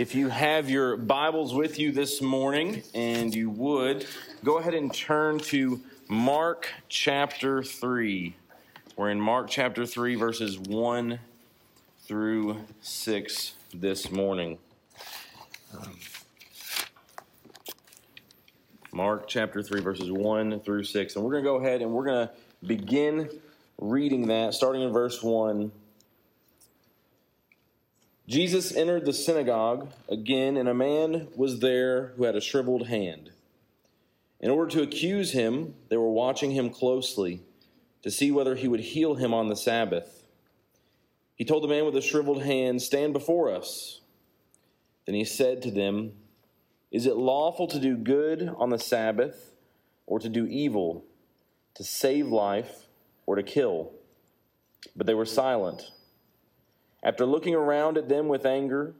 If you have your Bibles with you this morning, and you would, go ahead and turn to Mark chapter 3. We're in Mark chapter 3, verses 1 through 6 this morning. Mark chapter 3, verses 1 through 6. And we're going to go ahead and we're going to begin reading that, starting in verse 1 Jesus entered the synagogue again, and a man was there who had a shriveled hand. In order to accuse him, they were watching him closely to see whether he would heal him on the Sabbath. He told the man with the shriveled hand, Stand before us. Then he said to them, Is it lawful to do good on the Sabbath or to do evil, to save life or to kill? But they were silent. After looking around at them with anger,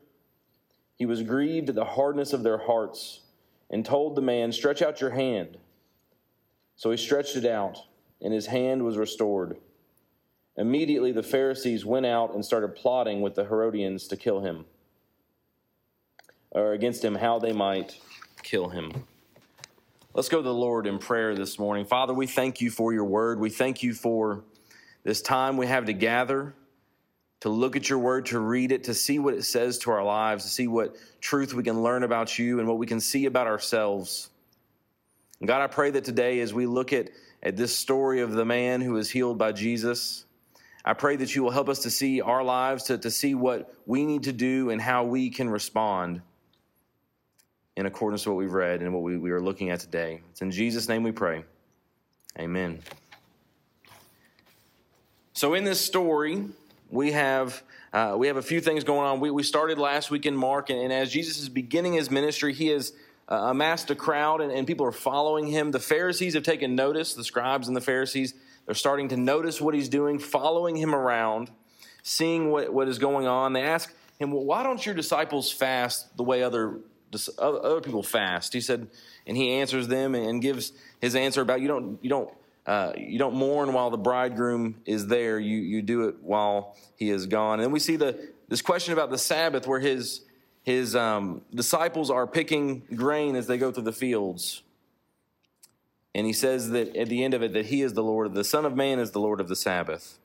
he was grieved at the hardness of their hearts and told the man, Stretch out your hand. So he stretched it out, and his hand was restored. Immediately the Pharisees went out and started plotting with the Herodians to kill him, or against him, how they might kill him. Let's go to the Lord in prayer this morning. Father, we thank you for your word. We thank you for this time we have to gather to look at your word, to read it, to see what it says to our lives, to see what truth we can learn about you and what we can see about ourselves. And God, I pray that today, as we look at, at this story of the man who was healed by Jesus, I pray that you will help us to see our lives, to, to see what we need to do and how we can respond in accordance to what we've read and what we, we are looking at today. It's in Jesus' name we pray. Amen. So, in this story, we have uh, we have a few things going on. We, we started last week in Mark, and, and as Jesus is beginning his ministry, he has uh, amassed a crowd, and, and people are following him. The Pharisees have taken notice. The scribes and the Pharisees they're starting to notice what he's doing, following him around, seeing what, what is going on. They ask him, "Well, why don't your disciples fast the way other other people fast?" He said, and he answers them and gives his answer about you don't you don't uh, you don't mourn while the bridegroom is there. You, you do it while he is gone. And we see the, this question about the Sabbath where his, his um, disciples are picking grain as they go through the fields. And he says that at the end of it, that he is the Lord, the Son of Man is the Lord of the Sabbath.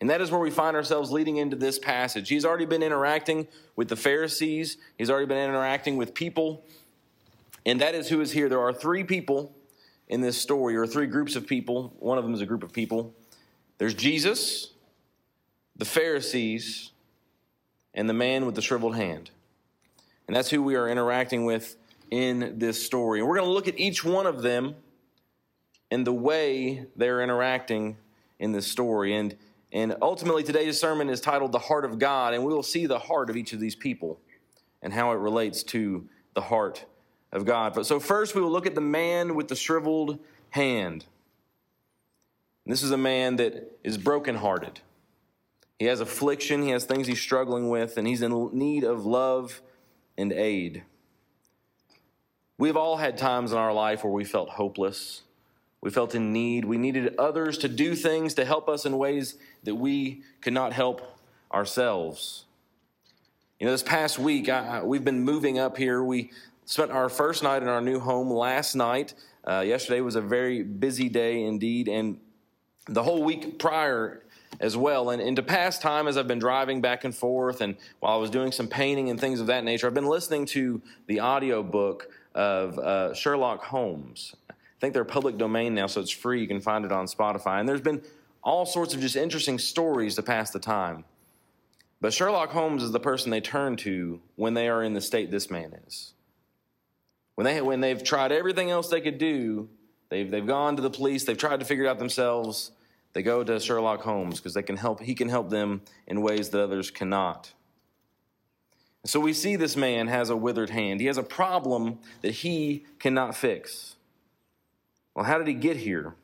And that is where we find ourselves leading into this passage. He's already been interacting with the Pharisees, he's already been interacting with people. And that is who is here. There are three people in this story are three groups of people. One of them is a group of people. There's Jesus, the Pharisees, and the man with the shriveled hand. And that's who we are interacting with in this story. And we're going to look at each one of them and the way they're interacting in this story. And, and ultimately, today's sermon is titled The Heart of God, and we will see the heart of each of these people and how it relates to the heart of God. But so first we will look at the man with the shriveled hand. And this is a man that is brokenhearted. He has affliction, he has things he's struggling with, and he's in need of love and aid. We've all had times in our life where we felt hopeless. We felt in need. We needed others to do things to help us in ways that we could not help ourselves. You know, this past week, I, we've been moving up here. We spent our first night in our new home last night. Uh, yesterday was a very busy day indeed, and the whole week prior as well. And, and to pass time as I've been driving back and forth, and while I was doing some painting and things of that nature, I've been listening to the audio book of uh, Sherlock Holmes. I think they're public domain now, so it's free. You can find it on Spotify. And there's been all sorts of just interesting stories to pass the time. But Sherlock Holmes is the person they turn to when they are in the state this man is. When, they, when they've tried everything else they could do, they've, they've gone to the police, they've tried to figure it out themselves, they go to Sherlock Holmes because they can help, he can help them in ways that others cannot. So we see this man has a withered hand. He has a problem that he cannot fix. Well, how did he get here?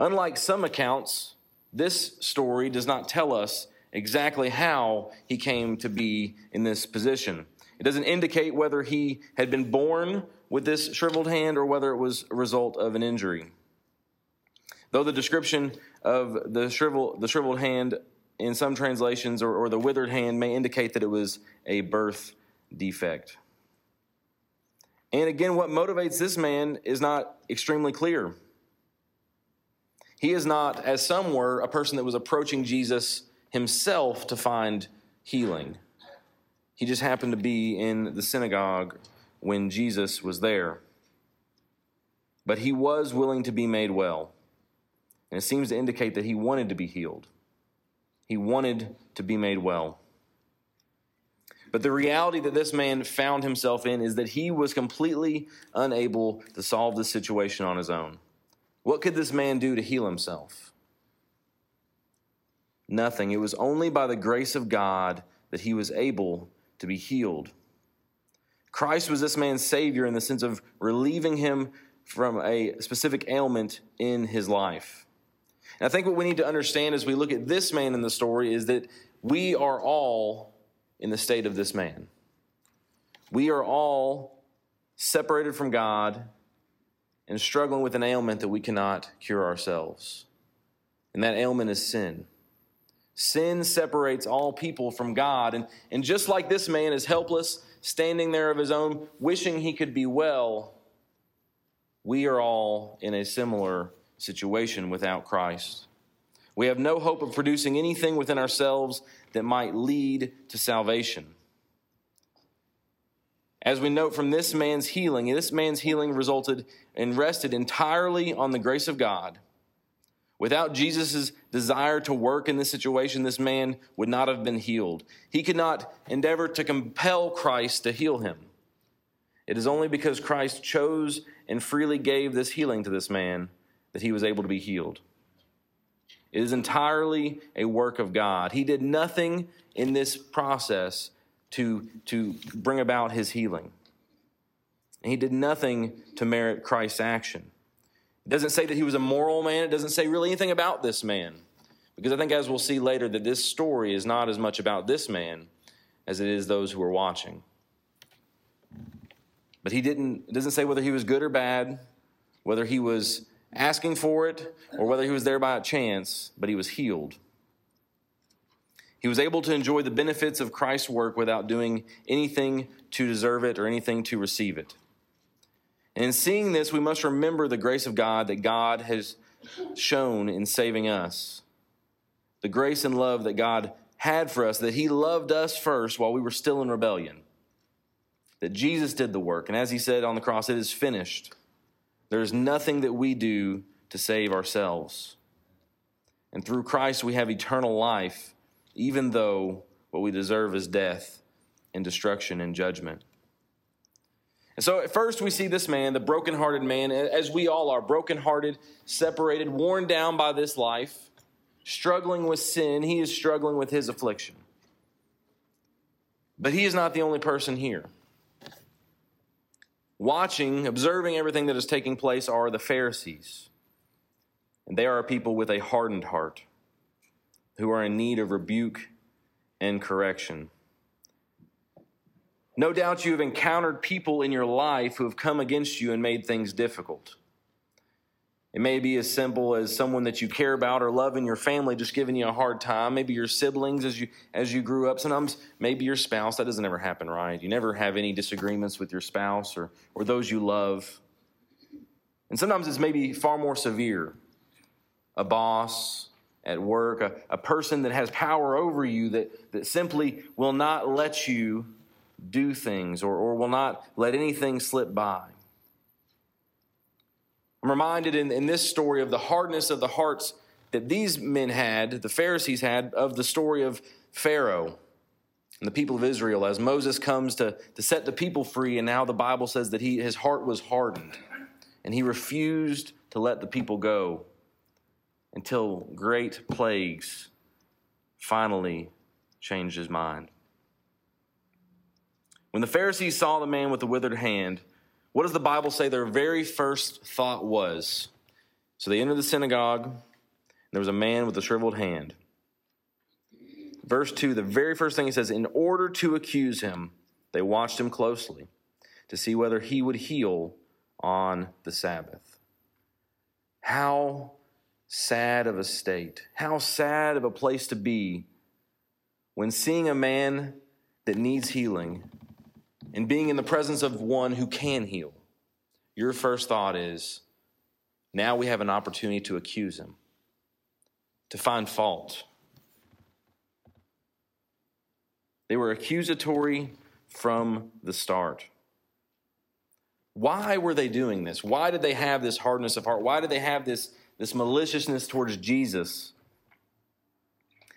Unlike some accounts, this story does not tell us exactly how he came to be in this position. It doesn't indicate whether he had been born with this shriveled hand or whether it was a result of an injury. Though the description of the, shrivel, the shriveled hand in some translations or, or the withered hand may indicate that it was a birth defect. And again, what motivates this man is not extremely clear. He is not, as some were, a person that was approaching Jesus himself to find healing. He just happened to be in the synagogue when Jesus was there. But he was willing to be made well. And it seems to indicate that he wanted to be healed. He wanted to be made well. But the reality that this man found himself in is that he was completely unable to solve the situation on his own. What could this man do to heal himself? Nothing. It was only by the grace of God that he was able to be healed. Christ was this man's Savior in the sense of relieving him from a specific ailment in his life. And I think what we need to understand as we look at this man in the story is that we are all in the state of this man. We are all separated from God and struggling with an ailment that we cannot cure ourselves. And that ailment is sin. Sin separates all people from God. And, and just like this man is helpless, standing there of his own, wishing he could be well, we are all in a similar situation without Christ. We have no hope of producing anything within ourselves that might lead to salvation. As we note from this man's healing, this man's healing resulted and rested entirely on the grace of God. Without Jesus' desire to work in this situation, this man would not have been healed. He could not endeavor to compel Christ to heal him. It is only because Christ chose and freely gave this healing to this man that he was able to be healed. It is entirely a work of God. He did nothing in this process to, to bring about his healing. And he did nothing to merit Christ's action. It doesn't say that he was a moral man. It doesn't say really anything about this man. Because I think, as we'll see later, that this story is not as much about this man as it is those who are watching. But he didn't, it doesn't say whether he was good or bad, whether he was asking for it or whether he was there by a chance, but he was healed. He was able to enjoy the benefits of Christ's work without doing anything to deserve it or anything to receive it. And in seeing this, we must remember the grace of God that God has shown in saving us. The grace and love that God had for us, that He loved us first while we were still in rebellion. That Jesus did the work. And as He said on the cross, it is finished. There is nothing that we do to save ourselves. And through Christ, we have eternal life, even though what we deserve is death and destruction and judgment. And so at first we see this man, the brokenhearted man, as we all are, brokenhearted, separated, worn down by this life, struggling with sin. He is struggling with his affliction. But he is not the only person here. Watching, observing everything that is taking place are the Pharisees. And they are people with a hardened heart who are in need of rebuke and correction. No doubt you have encountered people in your life who have come against you and made things difficult. It may be as simple as someone that you care about or love in your family just giving you a hard time. Maybe your siblings as you as you grew up. Sometimes maybe your spouse. That doesn't ever happen, right? You never have any disagreements with your spouse or or those you love. And sometimes it's maybe far more severe. A boss at work, a, a person that has power over you that, that simply will not let you do things or, or will not let anything slip by. I'm reminded in, in this story of the hardness of the hearts that these men had, the Pharisees had, of the story of Pharaoh and the people of Israel as Moses comes to, to set the people free, and now the Bible says that he, his heart was hardened and he refused to let the people go until great plagues finally changed his mind. When the Pharisees saw the man with the withered hand, what does the Bible say their very first thought was? So they entered the synagogue, and there was a man with a shriveled hand. Verse 2, the very first thing he says, in order to accuse him, they watched him closely to see whether he would heal on the Sabbath. How sad of a state, how sad of a place to be when seeing a man that needs healing and being in the presence of one who can heal, your first thought is now we have an opportunity to accuse him, to find fault. They were accusatory from the start. Why were they doing this? Why did they have this hardness of heart? Why did they have this, this maliciousness towards Jesus?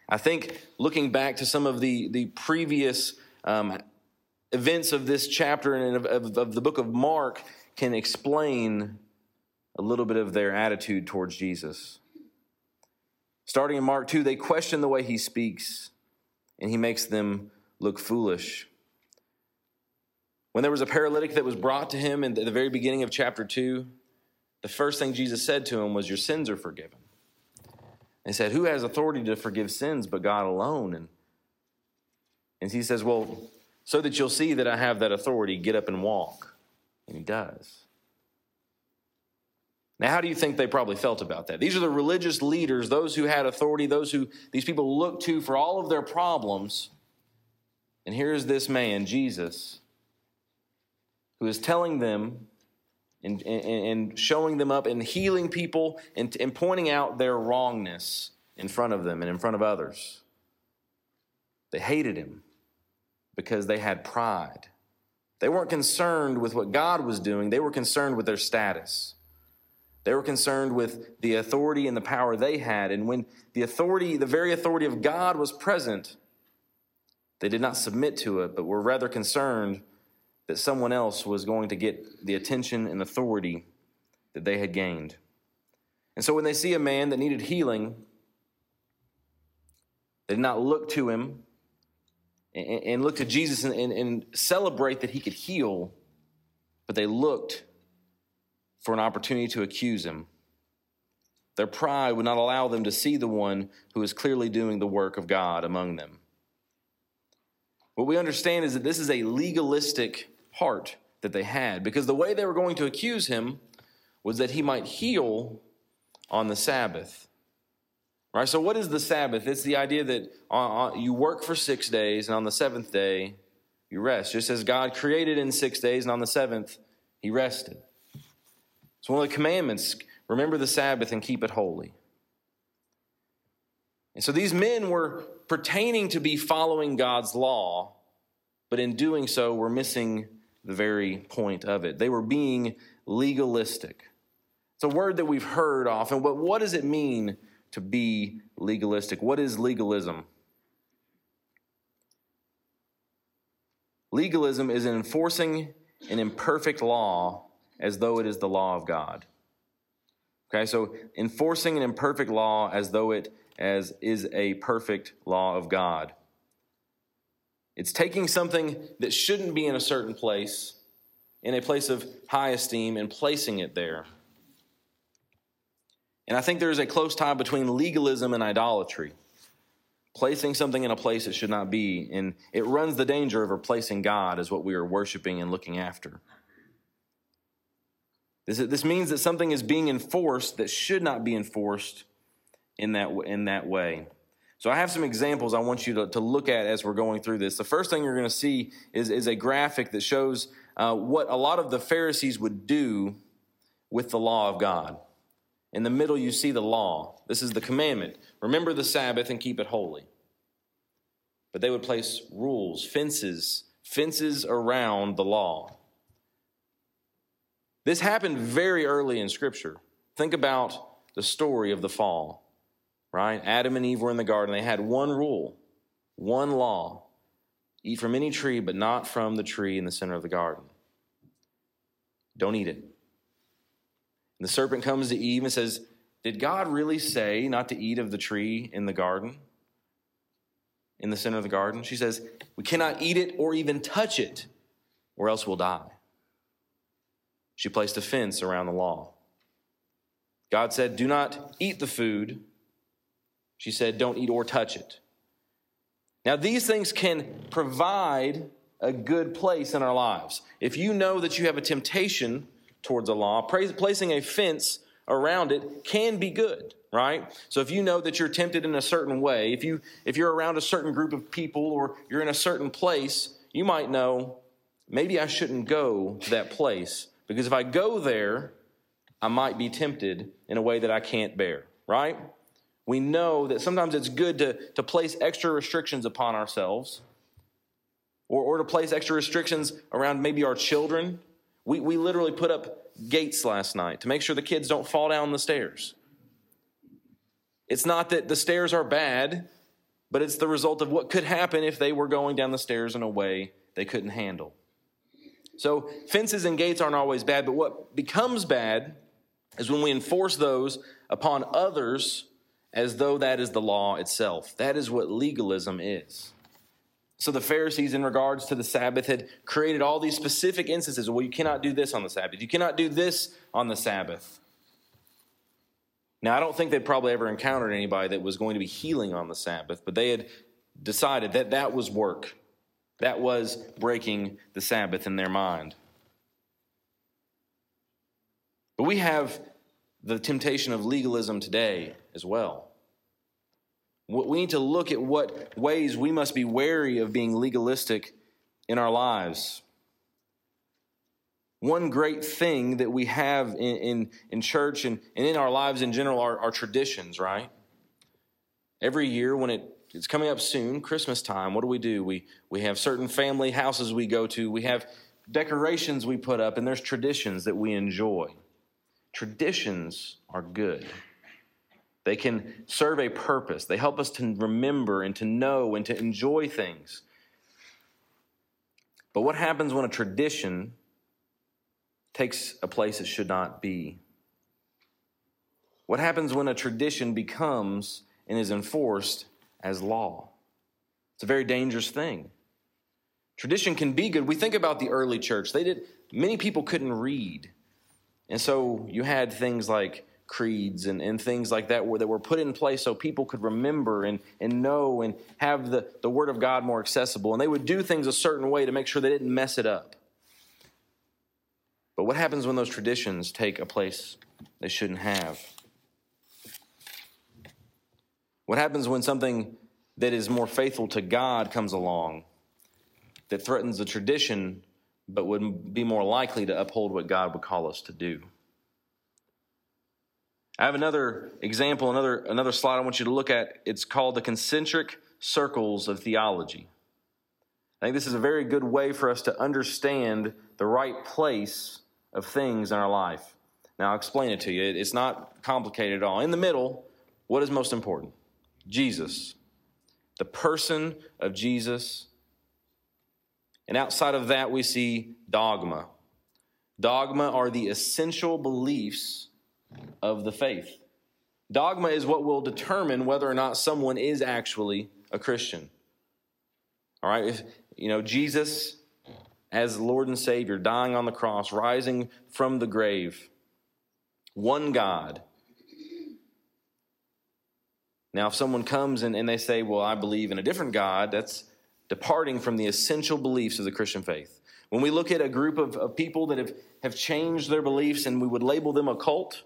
I think looking back to some of the, the previous um, events of this chapter and of, of, of the book of Mark can explain a little bit of their attitude towards Jesus. Starting in Mark 2, they question the way he speaks, and he makes them look foolish. When there was a paralytic that was brought to him in the very beginning of chapter 2, the first thing Jesus said to him was, Your sins are forgiven. He said, Who has authority to forgive sins but God alone? And, and he says, Well, so that you'll see that I have that authority, get up and walk. And he does. Now, how do you think they probably felt about that? These are the religious leaders, those who had authority, those who these people looked to for all of their problems. And here's this man, Jesus, who is telling them and, and, and, showing them up and healing people and, and pointing out their wrongness in front of them and in front of others. They hated him because they had pride. They weren't concerned with what God was doing, they were concerned with their status. They were concerned with the authority and the power they had. And when the authority, the very authority of God was present, they did not submit to it, but were rather concerned that someone else was going to get the attention and authority that they had gained. And so when they see a man that needed healing, they did not look to him and, and look to Jesus and, and, and celebrate that he could heal, but they looked for an opportunity to accuse him. Their pride would not allow them to see the one who is clearly doing the work of God among them. What we understand is that this is a legalistic heart that they had because the way they were going to accuse him was that he might heal on the Sabbath. Right? So, what is the Sabbath? It's the idea that uh, uh, you work for six days, and on the seventh day, you rest. Just as God created in six days, and on the seventh, he rested. It's one of the commandments remember the Sabbath and keep it holy. And so these men were pertaining to be following God's law, but in doing so, were missing the very point of it. They were being legalistic. It's a word that we've heard often, but what does it mean to be legalistic? What is legalism? Legalism is enforcing an imperfect law as though it is the law of God. Okay, so enforcing an imperfect law as though it as is a perfect law of God. It's taking something that shouldn't be in a certain place, in a place of high esteem, and placing it there. And I think there is a close tie between legalism and idolatry. Placing something in a place it should not be, and it runs the danger of replacing God as what we are worshiping and looking after. This, this means that something is being enforced that should not be enforced in that, in that way. So I have some examples I want you to, to look at as we're going through this. The first thing you're going to see is, is a graphic that shows uh, what a lot of the Pharisees would do with the law of God. In the middle, you see the law. This is the commandment. Remember the Sabbath and keep it holy. But they would place rules, fences, fences around the law. This happened very early in Scripture. Think about the story of the fall right? Adam and Eve were in the garden. They had one rule, one law eat from any tree, but not from the tree in the center of the garden. Don't eat it. And the serpent comes to Eve and says, Did God really say not to eat of the tree in the garden? In the center of the garden? She says, We cannot eat it or even touch it, or else we'll die. She placed a fence around the law. God said, Do not eat the food she said, Don't eat or touch it. Now, these things can provide a good place in our lives. If you know that you have a temptation towards a law, placing a fence around it can be good right so if you know that you're tempted in a certain way if you if you're around a certain group of people or you're in a certain place you might know maybe I shouldn't go to that place because if I go there, I might be tempted in a way that I can't bear, right? We know that sometimes it's good to, to place extra restrictions upon ourselves or, or to place extra restrictions around maybe our children. We, we literally put up gates last night to make sure the kids don't fall down the stairs. It's not that the stairs are bad, but it's the result of what could happen if they were going down the stairs in a way they couldn't handle. So, fences and gates aren't always bad, but what becomes bad is when we enforce those upon others as though that is the law itself. That is what legalism is. So the Pharisees, in regards to the Sabbath, had created all these specific instances. Well, you cannot do this on the Sabbath. You cannot do this on the Sabbath. Now, I don't think they'd probably ever encountered anybody that was going to be healing on the Sabbath, but they had decided that that was work. That was breaking the Sabbath in their mind. But we have the temptation of legalism today as well. We need to look at what ways we must be wary of being legalistic in our lives. One great thing that we have in, in, in church and, and in our lives in general are, are traditions, right? Every year when it, it's coming up soon, Christmas time, what do we do? We, we have certain family houses we go to, we have decorations we put up, and there's traditions that we enjoy. Traditions are good. They can serve a purpose. They help us to remember and to know and to enjoy things. But what happens when a tradition takes a place it should not be? What happens when a tradition becomes and is enforced as law? It's a very dangerous thing. Tradition can be good. We think about the early church. They did many people couldn't read. And so you had things like creeds and, and things like that were, that were put in place so people could remember and, and know and have the, the Word of God more accessible. And they would do things a certain way to make sure they didn't mess it up. But what happens when those traditions take a place they shouldn't have? What happens when something that is more faithful to God comes along that threatens the tradition but would be more likely to uphold what God would call us to do? I have another example, another, another slide I want you to look at. It's called the concentric circles of theology. I think this is a very good way for us to understand the right place of things in our life. Now, I'll explain it to you. It's not complicated at all. In the middle, what is most important? Jesus, the person of Jesus. And outside of that, we see dogma. Dogma are the essential beliefs of the faith. Dogma is what will determine whether or not someone is actually a Christian. All right, if, you know, Jesus as Lord and Savior, dying on the cross, rising from the grave, one God. Now, if someone comes and, and they say, Well, I believe in a different God, that's departing from the essential beliefs of the Christian faith. When we look at a group of, of people that have, have changed their beliefs and we would label them a cult,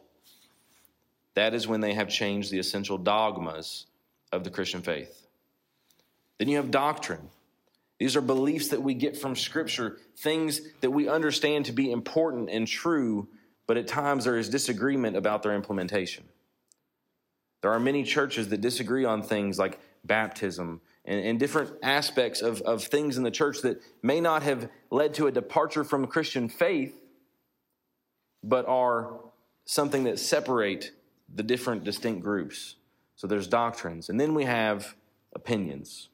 that is when they have changed the essential dogmas of the Christian faith. Then you have doctrine. These are beliefs that we get from Scripture, things that we understand to be important and true, but at times there is disagreement about their implementation. There are many churches that disagree on things like baptism and, and, different aspects of, of things in the church that may not have led to a departure from Christian faith, but are something that separate the different distinct groups. So there's doctrines, and then we have opinions.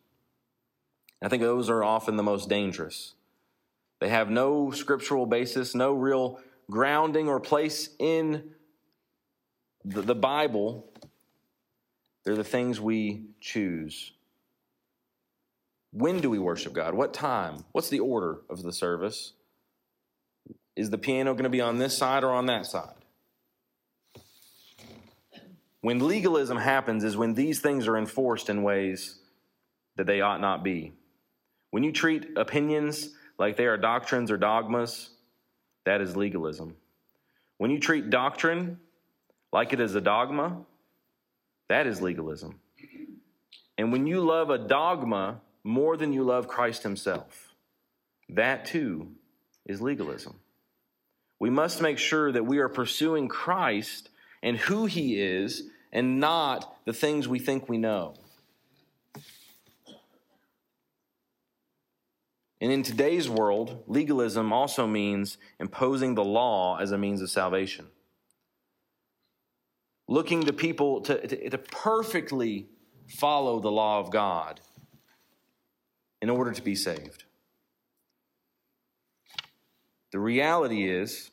I think those are often the most dangerous. They have no scriptural basis, no real grounding or place in the, the Bible. They're the things we choose. When do we worship God? What time? What's the order of the service? Is the piano going to be on this side or on that side? When legalism happens is when these things are enforced in ways that they ought not be. When you treat opinions like they are doctrines or dogmas, that is legalism. When you treat doctrine like it is a dogma, that is legalism. And when you love a dogma more than you love Christ Himself, that too is legalism. We must make sure that we are pursuing Christ and who he is and not the things we think we know. And in today's world, legalism also means imposing the law as a means of salvation. Looking to people to, to, to perfectly follow the law of God in order to be saved. The reality is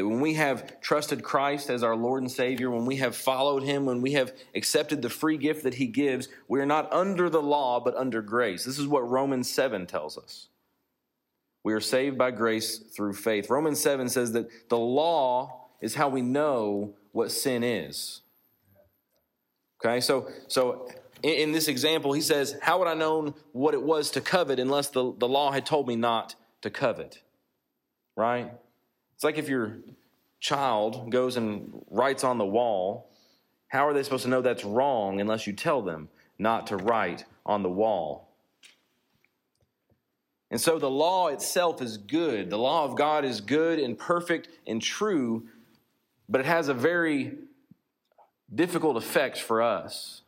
that when we have trusted Christ as our Lord and Savior, when we have followed Him, when we have accepted the free gift that He gives, we are not under the law, but under grace. This is what Romans 7 tells us. We are saved by grace through faith. Romans 7 says that the law is how we know what sin is. Okay, so, so in, this example, he says, How would I known what it was to covet unless the, the law had told me not to covet? Right? It's like if your child goes and writes on the wall, how are they supposed to know that's wrong unless you tell them not to write on the wall? And so the law itself is good. The law of God is good and perfect and true, but it has a very difficult effect for us.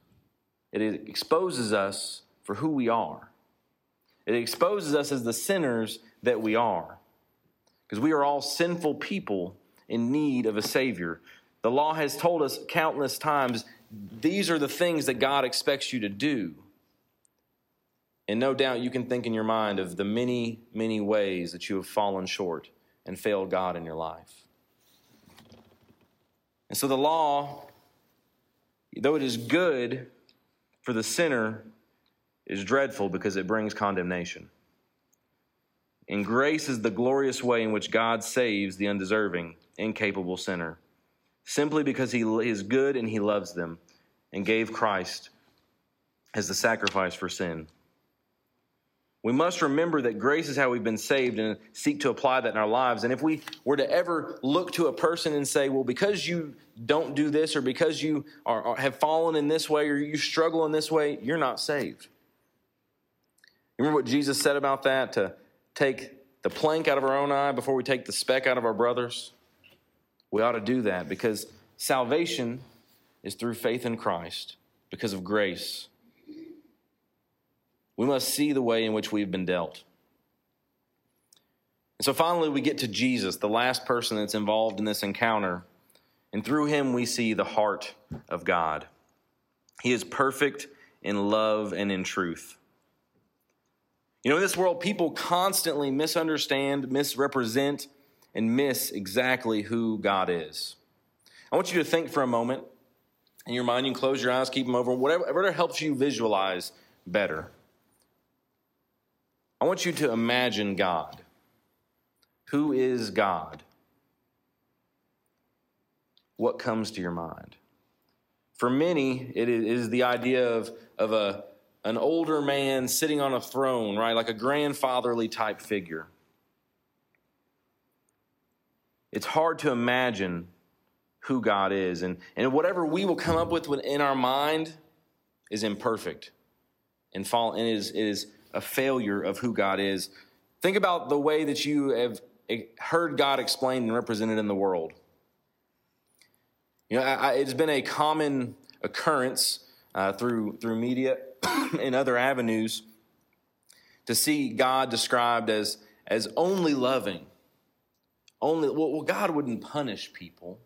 It exposes us for who we are. It exposes us as the sinners that we are. Because we are all sinful people in need of a Savior. The law has told us countless times these are the things that God expects you to do. And no doubt you can think in your mind of the many, many ways that you have fallen short and failed God in your life. And so the law, though it is good for the sinner, is dreadful because it brings condemnation. And grace is the glorious way in which God saves the undeserving, incapable sinner, simply because He is good and He loves them and gave Christ as the sacrifice for sin. We must remember that grace is how we've been saved and seek to apply that in our lives. And if we were to ever look to a person and say, well, because you don't do this or because you are, have fallen in this way or you struggle in this way, you're not saved. Remember what Jesus said about that? To take the plank out of our own eye before we take the speck out of our brother's? We ought to do that because salvation is through faith in Christ because of grace. We must see the way in which we've been dealt. And so finally, we get to Jesus, the last person that's involved in this encounter. And through him, we see the heart of God. He is perfect in love and in truth. You know, in this world, people constantly misunderstand, misrepresent, and miss exactly who God is. I want you to think for a moment in your mind. You can close your eyes, keep them over, whatever, whatever helps you visualize better. I want you to imagine God. Who is God? What comes to your mind? For many, it is the idea of, of a, an older man sitting on a throne, right? Like a grandfatherly type figure. It's hard to imagine who God is. And, and whatever we will come up with in our mind is imperfect and, fall, and is, is a failure of who God is. Think about the way that you have heard God explained and represented in the world. You know, I, it's been a common occurrence uh, through through media and other avenues to see God described as as only loving. Only well God wouldn't punish people.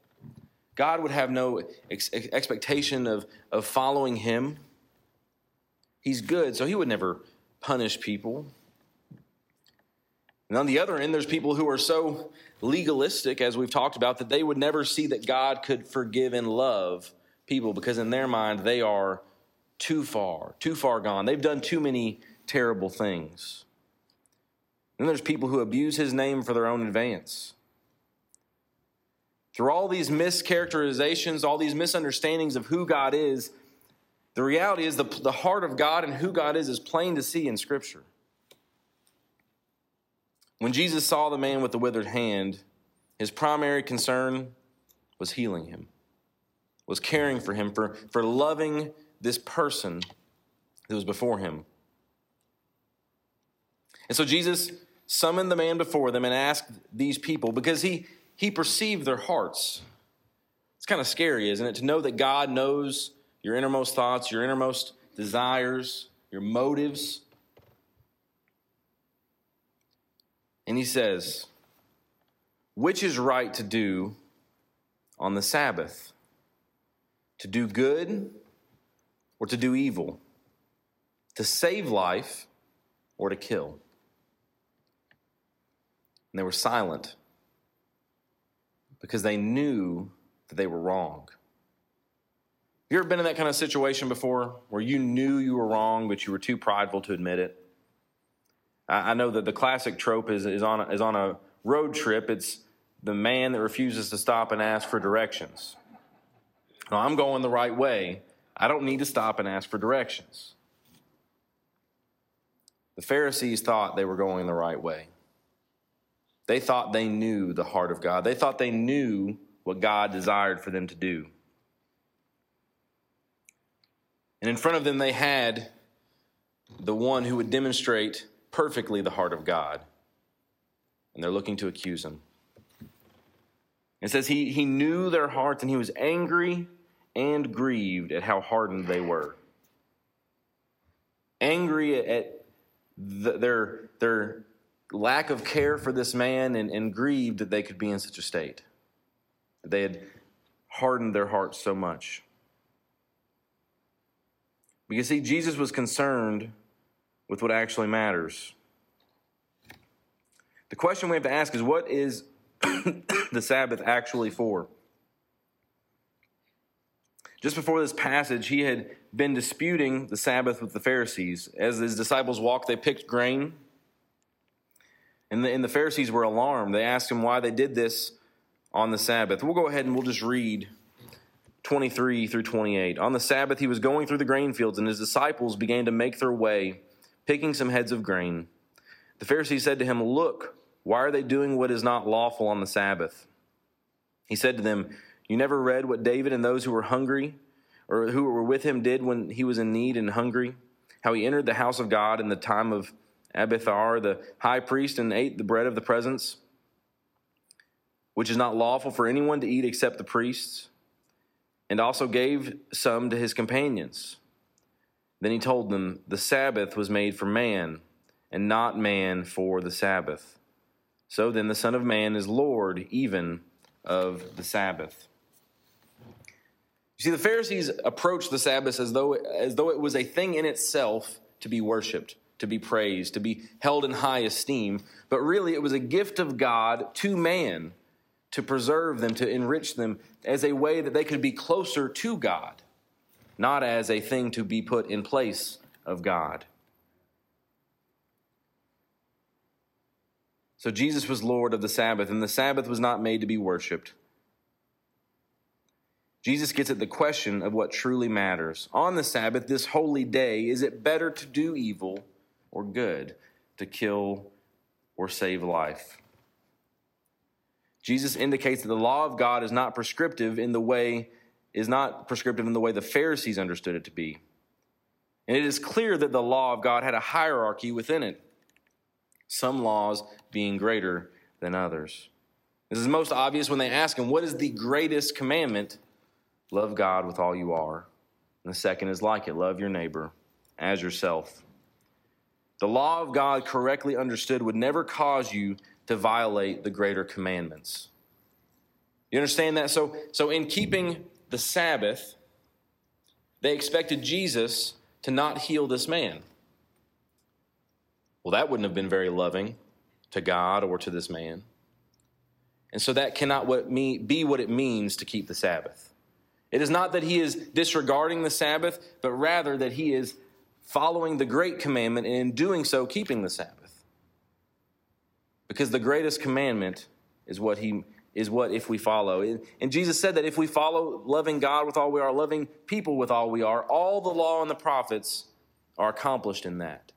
God would have no ex- expectation of of following Him. He's good, so He would never punish people. And on the other end, there's people who are so legalistic, as we've talked about, that they would never see that God could forgive and love people because in their mind they are too far, too far gone. They've done too many terrible things. And there's people who abuse his name for their own advance. Through all these mischaracterizations, all these misunderstandings of who God is, the reality is the, the heart of God and who God is is plain to see in Scripture. When Jesus saw the man with the withered hand, his primary concern was healing him, was caring for him, for, for loving this person that was before him. And so Jesus summoned the man before them and asked these people because he, he perceived their hearts. It's kind of scary, isn't it, to know that God knows your innermost thoughts, your innermost desires, your motives. And he says, Which is right to do on the Sabbath? To do good or to do evil? To save life or to kill? And they were silent because they knew that they were wrong. Have you ever been in that kind of situation before where you knew you were wrong, but you were too prideful to admit it? I know that the classic trope is, is, on, a, is on a road trip. It's the man that refuses to stop and ask for directions. Well, I'm going the right way. I don't need to stop and ask for directions. The Pharisees thought they were going the right way. They thought they knew the heart of God. They thought they knew what God desired for them to do. And in front of them, they had the one who would demonstrate perfectly the heart of God. And they're looking to accuse him. It says he, he knew their hearts and he was angry and grieved at how hardened they were. Angry at the, their, their lack of care for this man and, and grieved that they could be in such a state. They had hardened their hearts so much. Because, see, Jesus was concerned with what actually matters. The question we have to ask is what is the Sabbath actually for? Just before this passage, he had been disputing the Sabbath with the Pharisees. As his disciples walked, they picked grain. And the, and the Pharisees were alarmed. They asked him why they did this on the Sabbath. We'll go ahead and we'll just read 23 through 28. On the Sabbath, he was going through the grain fields, and his disciples began to make their way, picking some heads of grain. The Pharisees said to him, Look, why are they doing what is not lawful on the Sabbath? He said to them, You never read what David and those who were hungry or who were with him did when he was in need and hungry? How he entered the house of God in the time of Abiathar, the high priest, and ate the bread of the presence, which is not lawful for anyone to eat except the priests and also gave some to his companions. Then he told them, The Sabbath was made for man, and not man for the Sabbath. So then the Son of Man is Lord even of the Sabbath. You see, the Pharisees approached the Sabbath as though, as though it was a thing in itself to be worshiped, to be praised, to be held in high esteem, but really it was a gift of God to man to preserve them, to enrich them as a way that they could be closer to God, not as a thing to be put in place of God. So Jesus was Lord of the Sabbath, and the Sabbath was not made to be worshiped. Jesus gets at the question of what truly matters. On the Sabbath, this holy day, is it better to do evil or good, to kill or save life? Jesus indicates that the law of God is not prescriptive in the way is not prescriptive in the way the Pharisees understood it to be. And it is clear that the law of God had a hierarchy within it, some laws being greater than others. This is most obvious when they ask him, What is the greatest commandment? Love God with all you are. And the second is like it love your neighbor as yourself. The law of God, correctly understood, would never cause you to violate the greater commandments. You understand that? So, so in keeping the Sabbath, they expected Jesus to not heal this man. Well, that wouldn't have been very loving to God or to this man. And so that cannot what me, be what it means to keep the Sabbath. It is not that he is disregarding the Sabbath, but rather that he is following the great commandment and in doing so keeping the Sabbath. Because the greatest commandment is what he is what if we follow. And Jesus said that if we follow loving God with all we are, loving people with all we are, all the law and the prophets are accomplished in that.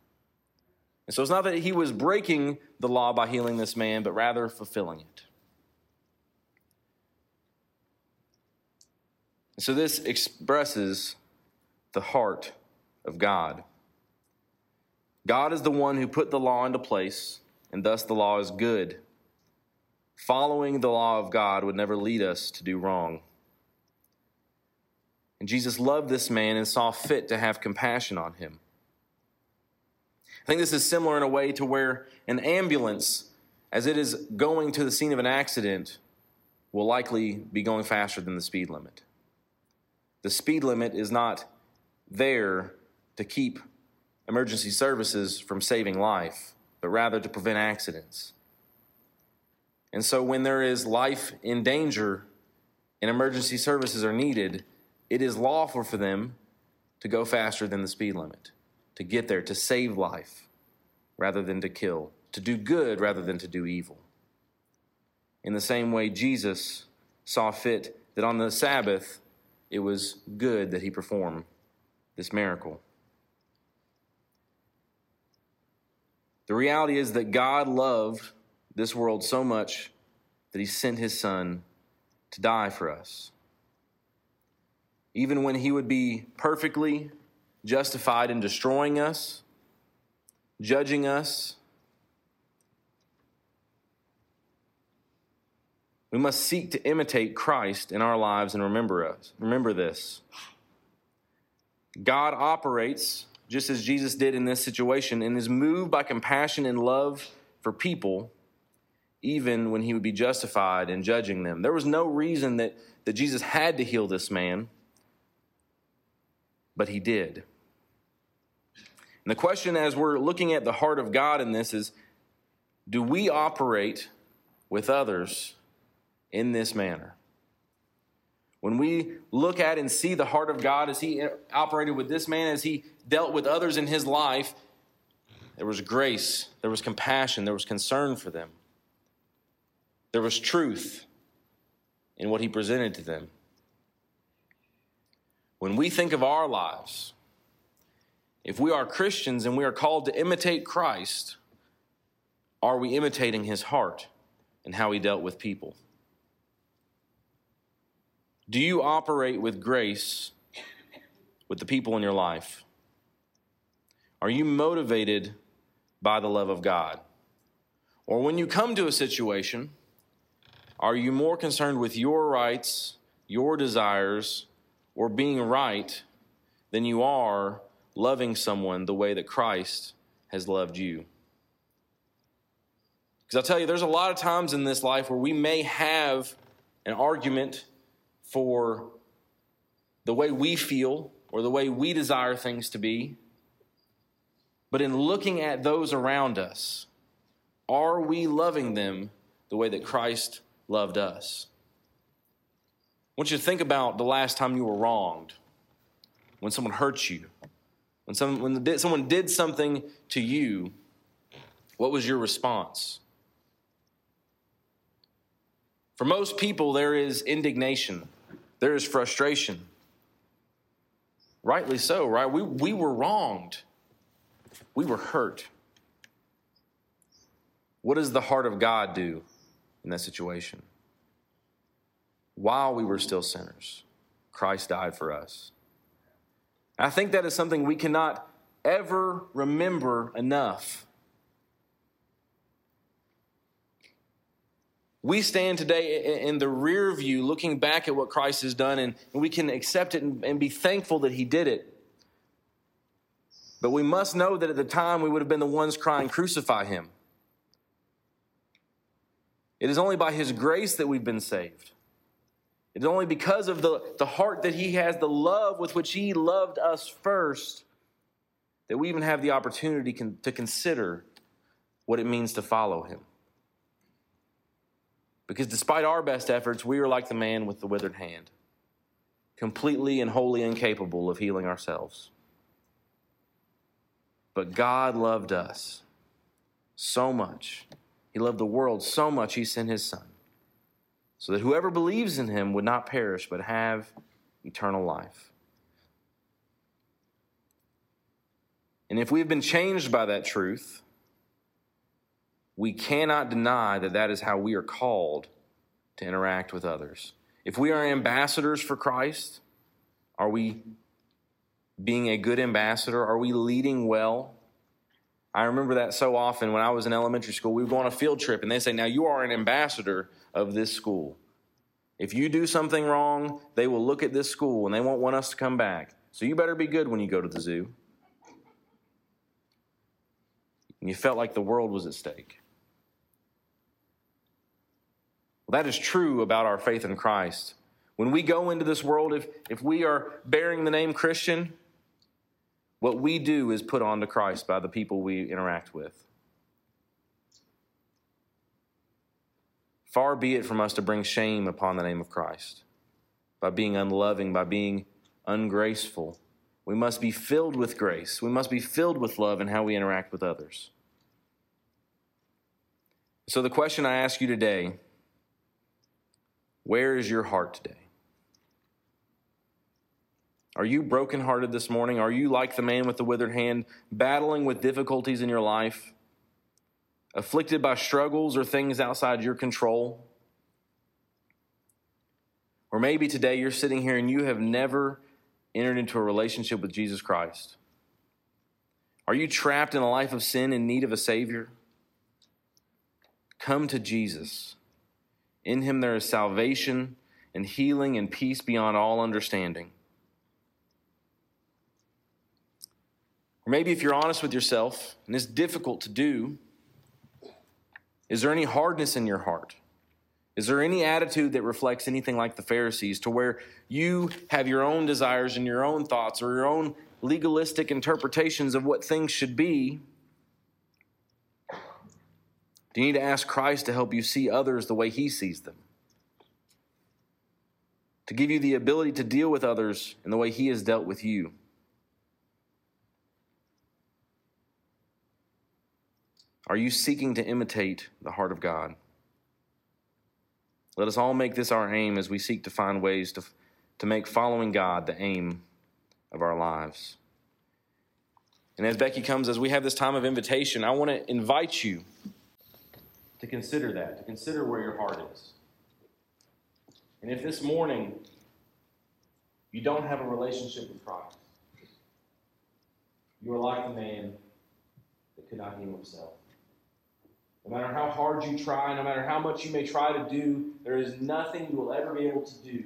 And so it's not that he was breaking the law by healing this man, but rather fulfilling it. And so this expresses the heart of God. God is the one who put the law into place, and thus the law is good. Following the law of God would never lead us to do wrong. And Jesus loved this man and saw fit to have compassion on him. I think this is similar in a way to where an ambulance, as it is going to the scene of an accident, will likely be going faster than the speed limit. The speed limit is not there to keep emergency services from saving life, but rather to prevent accidents. And so, when there is life in danger and emergency services are needed, it is lawful for them to go faster than the speed limit, to get there, to save life rather than to kill, to do good rather than to do evil. In the same way, Jesus saw fit that on the Sabbath it was good that he perform this miracle. The reality is that God loved this world so much that he sent his son to die for us. Even when he would be perfectly justified in destroying us, judging us, we must seek to imitate Christ in our lives and remember us. Remember this. God operates just as Jesus did in this situation, and is moved by compassion and love for people, even when he would be justified in judging them. There was no reason that, that Jesus had to heal this man, but he did. And the question, as we're looking at the heart of God in this, is do we operate with others in this manner? When we look at and see the heart of God as He operated with this man, as He dealt with others in His life, there was grace, there was compassion, there was concern for them. There was truth in what He presented to them. When we think of our lives, if we are Christians and we are called to imitate Christ, are we imitating His heart and how He dealt with people? Do you operate with grace with the people in your life? Are you motivated by the love of God? Or when you come to a situation, are you more concerned with your rights, your desires, or being right than you are loving someone the way that Christ has loved you? Because I'll tell you, there's a lot of times in this life where we may have an argument for the way we feel or the way we desire things to be. But in looking at those around us, are we loving them the way that Christ loved us? I want you to think about the last time you were wronged, when someone hurt you, when someone, when someone did something to you. What was your response? For most people, there is indignation there is frustration. Rightly so, right? We, we were wronged, we were hurt. What does the heart of God do in that situation? While we were still sinners, Christ died for us. I think that is something we cannot ever remember enough. We stand today in the rear view looking back at what Christ has done, and we can accept it and be thankful that He did it. But we must know that at the time we would have been the ones crying, Crucify Him. It is only by His grace that we've been saved. It is only because of the, the heart that He has, the love with which He loved us first, that we even have the opportunity to consider what it means to follow Him. Because despite our best efforts, we are like the man with the withered hand, completely and wholly incapable of healing ourselves. But God loved us so much. He loved the world so much, He sent His Son, so that whoever believes in Him would not perish, but have eternal life. And if we have been changed by that truth, we cannot deny that that is how we are called to interact with others. If we are ambassadors for Christ, are we being a good ambassador? Are we leading well? I remember that so often when I was in elementary school. We would go on a field trip, and they say, Now you are an ambassador of this school. If you do something wrong, they will look at this school and they won't want us to come back. So you better be good when you go to the zoo. And you felt like the world was at stake. Well, that is true about our faith in Christ. When we go into this world, if, if we are bearing the name Christian, what we do is put on to Christ by the people we interact with. Far be it from us to bring shame upon the name of Christ by being unloving, by being ungraceful. We must be filled with grace. We must be filled with love in how we interact with others. So, the question I ask you today where is your heart today? Are you brokenhearted this morning? Are you like the man with the withered hand, battling with difficulties in your life? afflicted by struggles or things outside your control. Or maybe today you're sitting here and you have never entered into a relationship with Jesus Christ. Are you trapped in a life of sin in need of a Savior? Come to Jesus. In Him there is salvation and healing and peace beyond all understanding. Or maybe if you're honest with yourself, and it's difficult to do, is there any hardness in your heart? Is there any attitude that reflects anything like the Pharisees to where you have your own desires and your own thoughts or your own legalistic interpretations of what things should be? Do you need to ask Christ to help you see others the way He sees them? To give you the ability to deal with others in the way He has dealt with you? Are you seeking to imitate the heart of God? Let us all make this our aim as we seek to find ways to, to make following God the aim of our lives. And as Becky comes, as we have this time of invitation, I want to invite you to consider that, to consider where your heart is. And if this morning you don't have a relationship with Christ, you are like the man that could not heal himself. No matter how hard you try, no matter how much you may try to do, there is nothing you will ever be able to do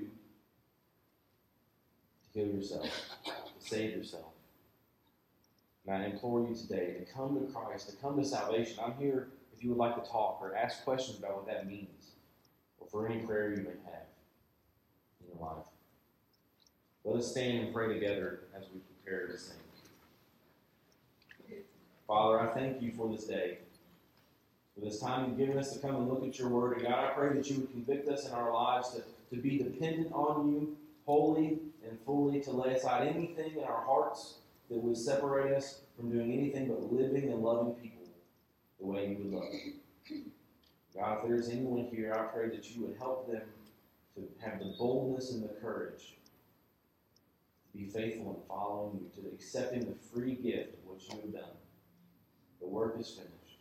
to heal yourself, to save yourself. And I implore you today to come to Christ, to come to salvation. I'm here you would like to talk or ask questions about what that means, or for any prayer you may have in your life. Let us stand and pray together as we prepare to sing. Father, I thank you for this day for this time you've given us to come and look at your word. And God, I pray that you would convict us in our lives to, to be dependent on you wholly and fully, to lay aside anything in our hearts that would separate us from doing anything but living and loving people the way you would love them. God, if there's anyone here, I pray that you would help them to have the boldness and the courage to be faithful in following you, to accepting the free gift of what you have done. The work is finished.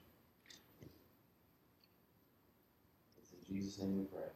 It's in Jesus' name we pray.